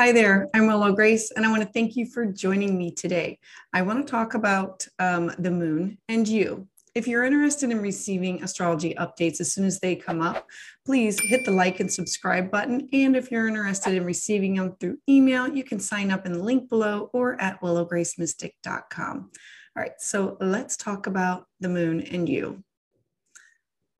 Hi there, I'm Willow Grace, and I want to thank you for joining me today. I want to talk about um, the moon and you. If you're interested in receiving astrology updates as soon as they come up, please hit the like and subscribe button. And if you're interested in receiving them through email, you can sign up in the link below or at willowgracemystic.com. All right, so let's talk about the moon and you.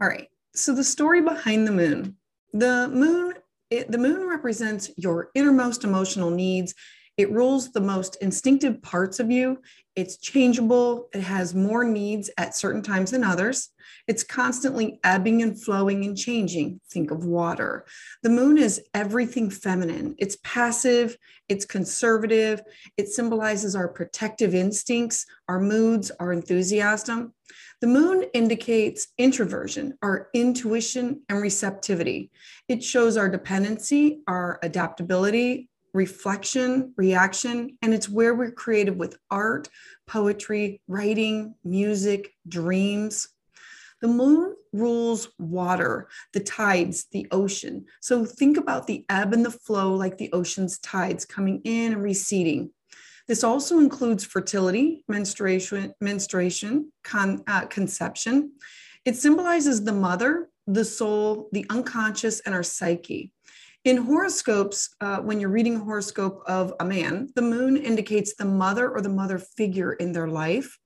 All right, so the story behind the moon. The moon, it, the moon represents your innermost emotional needs. It rules the most instinctive parts of you. It's changeable. It has more needs at certain times than others. It's constantly ebbing and flowing and changing. Think of water. The moon is everything feminine. It's passive, it's conservative. It symbolizes our protective instincts, our moods, our enthusiasm. The moon indicates introversion, our intuition and receptivity. It shows our dependency, our adaptability, reflection, reaction, and it's where we're creative with art, poetry, writing, music, dreams. The moon rules water, the tides, the ocean. So think about the ebb and the flow like the ocean's tides coming in and receding. This also includes fertility, menstruation, menstruation con, uh, conception. It symbolizes the mother, the soul, the unconscious, and our psyche. In horoscopes, uh, when you're reading a horoscope of a man, the moon indicates the mother or the mother figure in their life.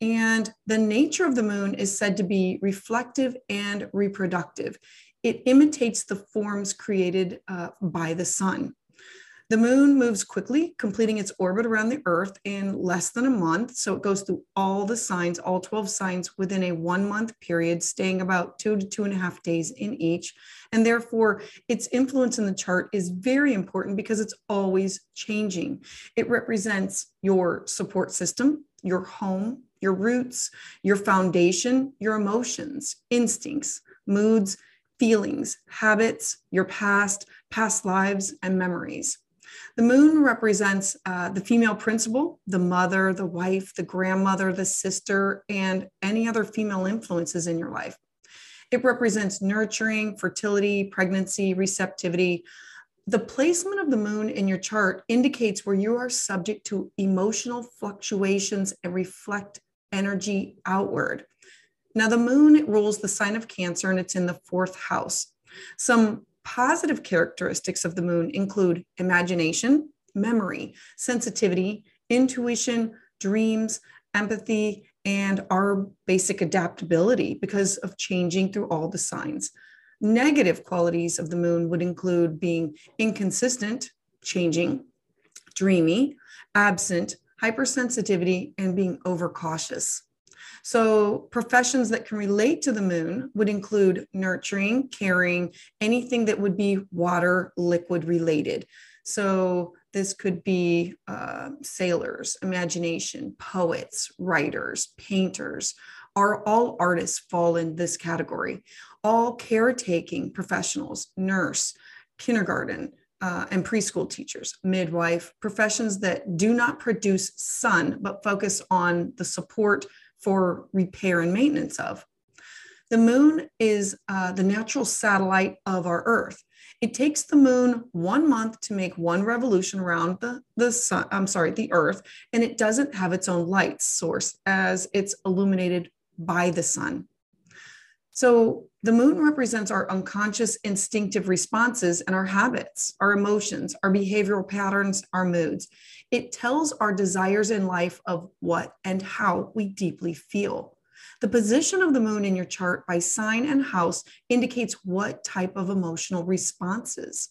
And the nature of the moon is said to be reflective and reproductive. It imitates the forms created uh, by the sun. The moon moves quickly, completing its orbit around the Earth in less than a month. So it goes through all the signs, all 12 signs within a one month period, staying about two to two and a half days in each. And therefore, its influence in the chart is very important because it's always changing. It represents your support system, your home, your roots, your foundation, your emotions, instincts, moods, feelings, habits, your past, past lives, and memories. The moon represents uh, the female principle, the mother, the wife, the grandmother, the sister, and any other female influences in your life. It represents nurturing, fertility, pregnancy, receptivity. The placement of the moon in your chart indicates where you are subject to emotional fluctuations and reflect energy outward. Now, the moon rules the sign of Cancer and it's in the fourth house. Some Positive characteristics of the moon include imagination, memory, sensitivity, intuition, dreams, empathy, and our basic adaptability because of changing through all the signs. Negative qualities of the moon would include being inconsistent, changing, dreamy, absent, hypersensitivity, and being overcautious. So, professions that can relate to the moon would include nurturing, caring, anything that would be water, liquid related. So, this could be uh, sailors, imagination, poets, writers, painters. Are all artists fall in this category? All caretaking professionals, nurse, kindergarten, uh, and preschool teachers, midwife, professions that do not produce sun, but focus on the support, for repair and maintenance of. The moon is uh, the natural satellite of our Earth. It takes the moon one month to make one revolution around the, the sun, I'm sorry, the Earth, and it doesn't have its own light source as it's illuminated by the sun. So the moon represents our unconscious instinctive responses and our habits, our emotions, our behavioral patterns, our moods. It tells our desires in life of what and how we deeply feel. The position of the moon in your chart by sign and house indicates what type of emotional responses.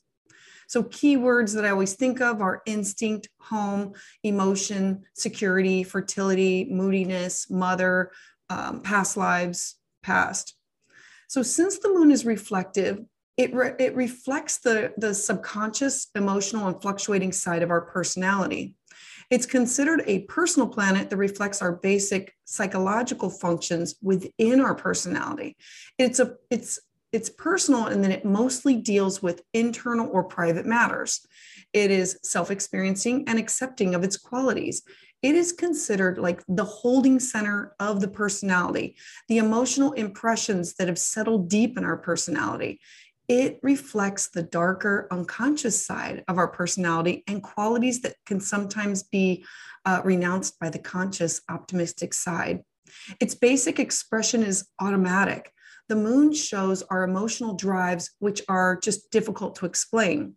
So, keywords that I always think of are instinct, home, emotion, security, fertility, moodiness, mother, um, past lives, past. So, since the moon is reflective, it, re- it reflects the, the subconscious, emotional, and fluctuating side of our personality. It's considered a personal planet that reflects our basic psychological functions within our personality. It's a it's it's personal and then it mostly deals with internal or private matters. It is self-experiencing and accepting of its qualities. It is considered like the holding center of the personality, the emotional impressions that have settled deep in our personality It reflects the darker, unconscious side of our personality and qualities that can sometimes be uh, renounced by the conscious, optimistic side. Its basic expression is automatic. The moon shows our emotional drives, which are just difficult to explain.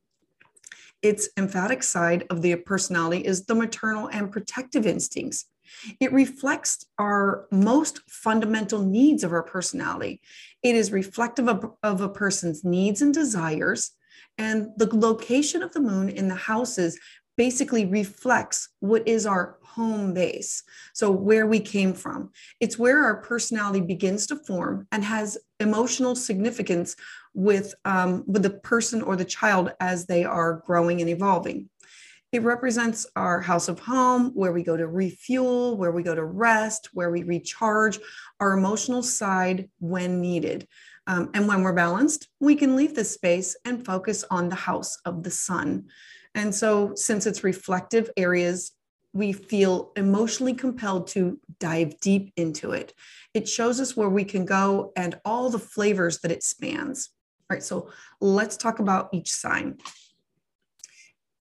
Its emphatic side of the personality is the maternal and protective instincts. It reflects our most fundamental needs of our personality. It is reflective of, of a person's needs and desires. And the location of the moon in the houses basically reflects what is our home base. So, where we came from. It's where our personality begins to form and has emotional significance with, um, with the person or the child as they are growing and evolving. It represents our house of home, where we go to refuel, where we go to rest, where we recharge our emotional side when needed. Um, and when we're balanced, we can leave this space and focus on the house of the sun. And so, since it's reflective areas, we feel emotionally compelled to dive deep into it. It shows us where we can go and all the flavors that it spans. All right, so let's talk about each sign.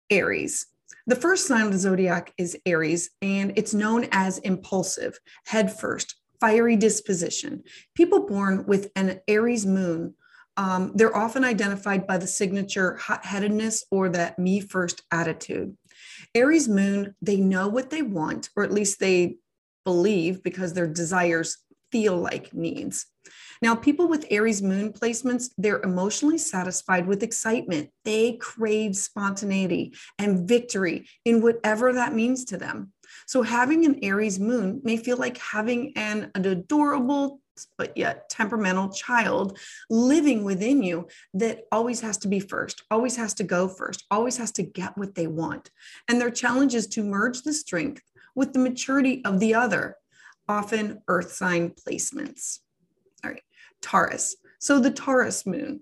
Aries. The first sign of the zodiac is Aries, and it's known as impulsive, head first, fiery disposition. People born with an Aries moon, um, they're often identified by the signature hot headedness or that me first attitude. Aries moon, they know what they want, or at least they believe because their desires feel like needs. Now, people with Aries moon placements, they're emotionally satisfied with excitement. They crave spontaneity and victory in whatever that means to them. So, having an Aries moon may feel like having an, an adorable, but yet temperamental child living within you that always has to be first, always has to go first, always has to get what they want. And their challenge is to merge the strength with the maturity of the other, often earth sign placements. All right. Taurus. So the Taurus moon.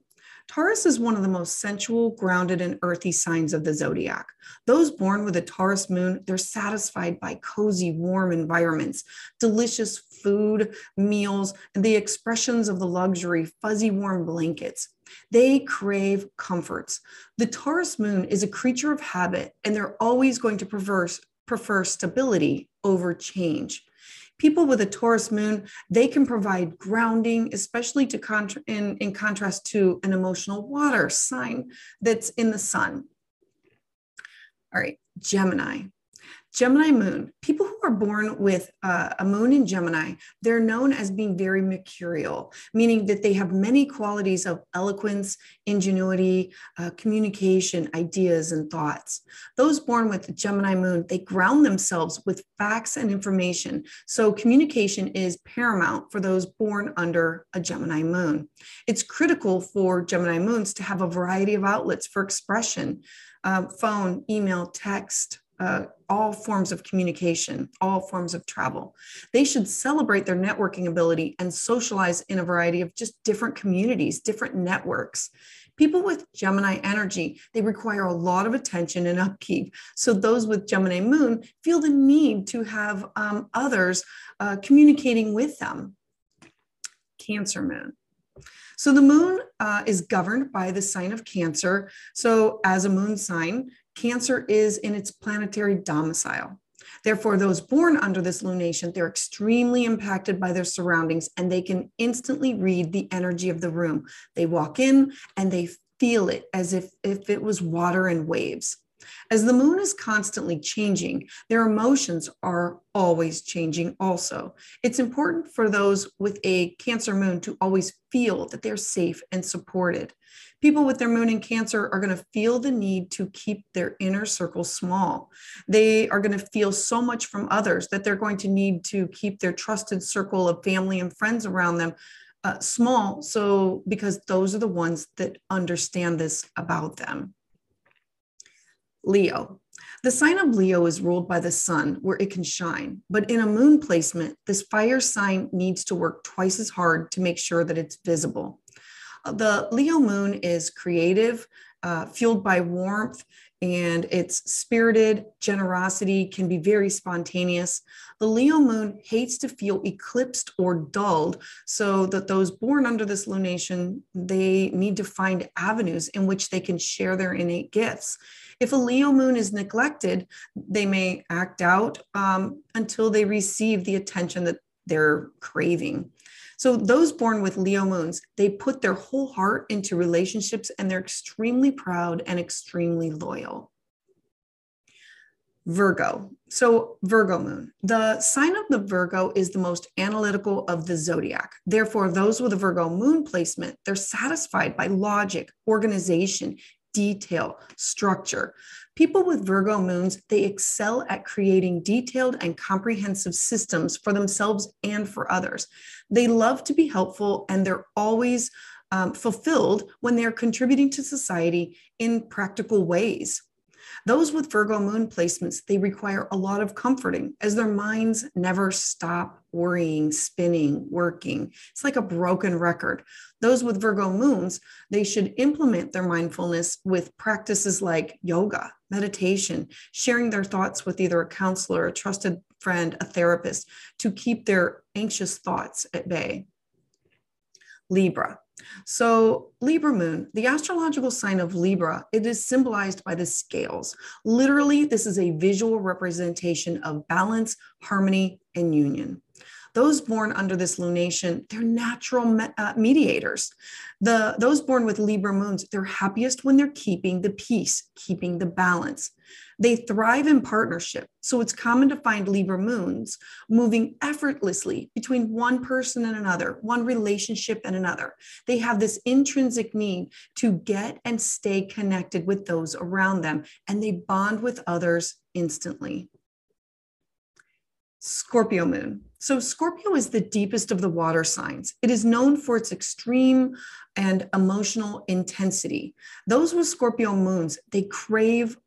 Taurus is one of the most sensual, grounded, and earthy signs of the zodiac. Those born with a Taurus moon, they're satisfied by cozy, warm environments, delicious food, meals, and the expressions of the luxury, fuzzy, warm blankets. They crave comforts. The Taurus moon is a creature of habit, and they're always going to prefer, prefer stability over change people with a Taurus moon, they can provide grounding, especially to contra- in, in contrast to an emotional water sign that's in the sun. All right, Gemini. Gemini moon, people who are born with uh, a moon in Gemini, they're known as being very mercurial, meaning that they have many qualities of eloquence, ingenuity, uh, communication, ideas, and thoughts. Those born with Gemini moon, they ground themselves with facts and information. So communication is paramount for those born under a Gemini moon. It's critical for Gemini moons to have a variety of outlets for expression. Uh, phone, email, text, uh, all forms of communication, all forms of travel. They should celebrate their networking ability and socialize in a variety of just different communities, different networks. People with Gemini energy, they require a lot of attention and upkeep. So those with Gemini moon feel the need to have um, others uh, communicating with them. Cancer moon. So the moon uh, is governed by the sign of Cancer. So as a moon sign, Cancer is in its planetary domicile. Therefore, those born under this lunation, they're extremely impacted by their surroundings and they can instantly read the energy of the room. They walk in and they feel it as if, if it was water and waves. As the moon is constantly changing, their emotions are always changing also. It's important for those with a Cancer moon to always feel that they're safe and supported. People with their moon in Cancer are going to feel the need to keep their inner circle small. They are going to feel so much from others that they're going to need to keep their trusted circle of family and friends around them uh, small. So, because those are the ones that understand this about them. Leo. The sign of Leo is ruled by the sun, where it can shine. But in a moon placement, this fire sign needs to work twice as hard to make sure that it's visible. The Leo moon is creative, uh, fueled by warmth, and it's spirited. Generosity can be very spontaneous. The Leo moon hates to feel eclipsed or dulled, so that those born under this lunation, they need to find avenues in which they can share their innate gifts. If a Leo moon is neglected, they may act out um, until they receive the attention that they're craving. So those born with Leo moons, they put their whole heart into relationships and they're extremely proud and extremely loyal. Virgo. So, Virgo moon. The sign of the Virgo is the most analytical of the zodiac. Therefore, those with a Virgo moon placement, they're satisfied by logic, organization, detail, structure. People with Virgo moons, they excel at creating detailed and comprehensive systems for themselves and for others. They love to be helpful and they're always um, fulfilled when they're contributing to society in practical ways. Those with Virgo moon placements, they require a lot of comforting as their minds never stop worrying, spinning, working. It's like a broken record. Those with Virgo moons, they should implement their mindfulness with practices like yoga, meditation, sharing their thoughts with either a counselor, a trusted friend, a therapist to keep their anxious thoughts at bay. Libra. So, Libra moon, the astrological sign of Libra, it is symbolized by the scales. Literally, this is a visual representation of balance, harmony, and union. Those born under this lunation, they're natural me- uh, mediators. The those born with Libra moons, they're happiest when they're keeping the peace, keeping the balance. They thrive in partnership. So it's common to find Libra moons moving effortlessly between one person and another, one relationship and another. They have this intrinsic need to get and stay connected with those around them, and they bond with others instantly. Scorpio moon. So, Scorpio is the deepest of the water signs. It is known for its extreme and emotional intensity. Those with Scorpio moons, they crave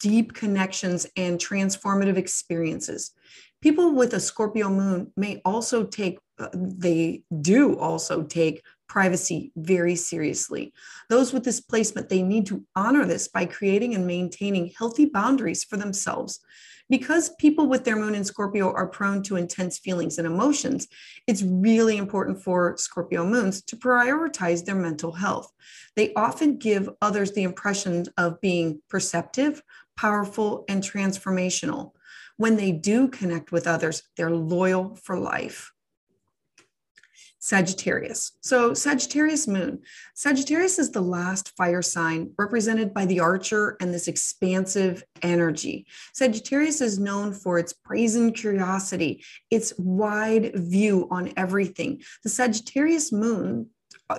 deep connections and transformative experiences. People with a Scorpio moon may also take, uh, they do also take privacy very seriously. Those with this placement, they need to honor this by creating and maintaining healthy boundaries for themselves. Because people with their moon in Scorpio are prone to intense feelings and emotions, it's really important for Scorpio moons to prioritize their mental health. They often give others the impression of being perceptive, powerful, and transformational. When they do connect with others, they're loyal for life. Sagittarius. So, Sagittarius moon. Sagittarius is the last fire sign represented by the archer and this expansive energy. Sagittarius is known for its brazen curiosity, its wide view on everything. The Sagittarius moon,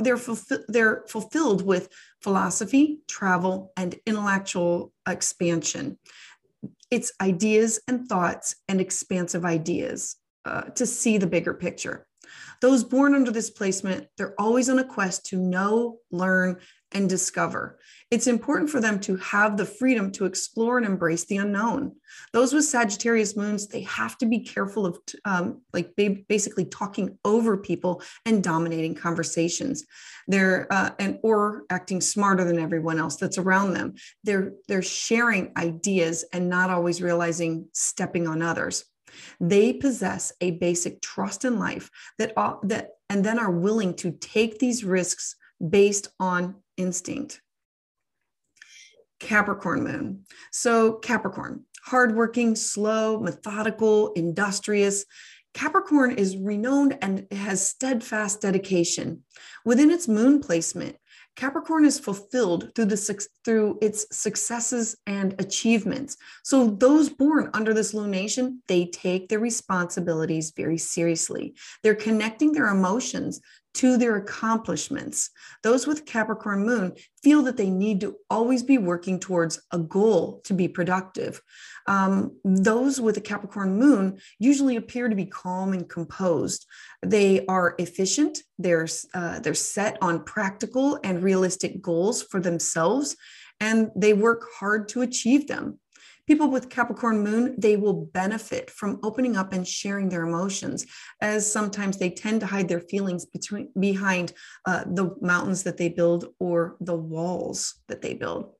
they're, fulfill, they're fulfilled with philosophy, travel, and intellectual expansion. It's ideas and thoughts and expansive ideas uh, to see the bigger picture. Those born under this placement, they're always on a quest to know, learn, and discover. It's important for them to have the freedom to explore and embrace the unknown. Those with Sagittarius moons, they have to be careful of um, like basically talking over people and dominating conversations. They're uh, and or acting smarter than everyone else that's around them. They're they're sharing ideas and not always realizing stepping on others. They possess a basic trust in life that, that and then are willing to take these risks based on instinct. Capricorn moon. So, Capricorn, hardworking, slow, methodical, industrious. Capricorn is renowned and has steadfast dedication. Within its moon placement, Capricorn is fulfilled through the through its successes and achievements. So those born under this lunation, they take their responsibilities very seriously. They're connecting their emotions to their accomplishments. Those with Capricorn moon feel that they need to always be working towards a goal to be productive. Um, those with a Capricorn moon usually appear to be calm and composed. They are efficient. They're uh, they're set on practical and realistic goals for themselves, and they work hard to achieve them. People with Capricorn moon, they will benefit from opening up and sharing their emotions, as sometimes they tend to hide their feelings between behind uh, the mountains that they build or the walls that they build.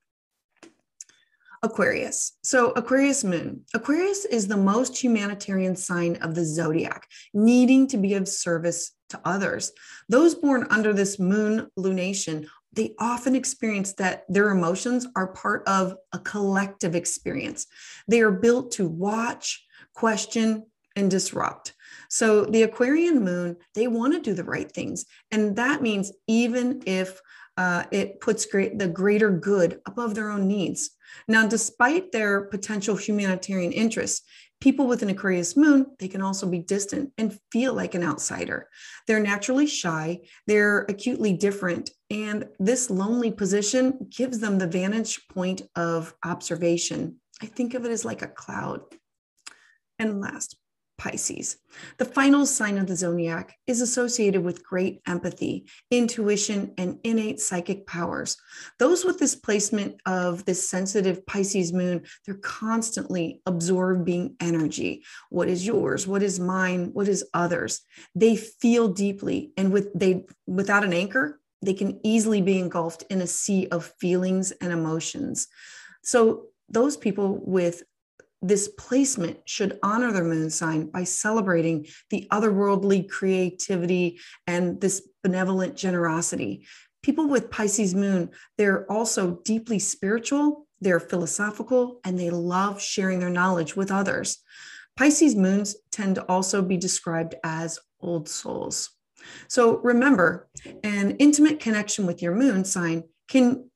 Aquarius. So, Aquarius moon. Aquarius is the most humanitarian sign of the zodiac, needing to be of service to others. Those born under this moon lunation they often experience that their emotions are part of a collective experience. They are built to watch, question, and disrupt. So the Aquarian moon, they want to do the right things. And that means even if uh, it puts great, the greater good above their own needs. Now, despite their potential humanitarian interests, people with an Aquarius moon, they can also be distant and feel like an outsider. They're naturally shy, they're acutely different, and this lonely position gives them the vantage point of observation. I think of it as like a cloud. And last, Pisces. The final sign of the zodiac is associated with great empathy, intuition, and innate psychic powers. Those with this placement of this sensitive Pisces moon, they're constantly absorbing energy. What is yours? What is mine? What is others? They feel deeply, and with they without an anchor, they can easily be engulfed in a sea of feelings and emotions. So those people with this placement should honor their moon sign by celebrating the otherworldly creativity and this benevolent generosity. People with Pisces moon, they're also deeply spiritual, they're philosophical, and they love sharing their knowledge with others. Pisces moons tend to also be described as old souls. So remember, an intimate connection with your moon sign can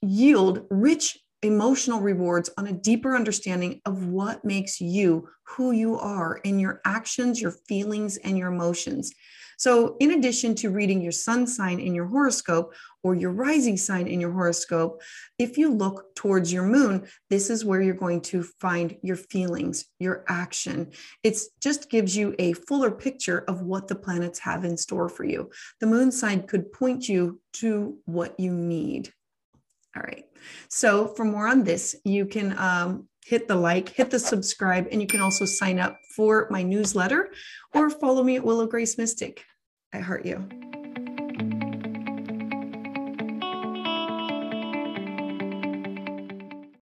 yield rich emotional rewards on a deeper understanding of what makes you who you are in your actions, your feelings, and your emotions. So, in addition to reading your sun sign in your horoscope or your rising sign in your horoscope, if you look towards your moon, this is where you're going to find your feelings, your action. It just gives you a fuller picture of what the planets have in store for you. The moon sign could point you to what you need. All right. So for more on this, you can um, hit the like, hit the subscribe, and you can also sign up for my newsletter or follow me at Willow Grace Mystic. I heart you.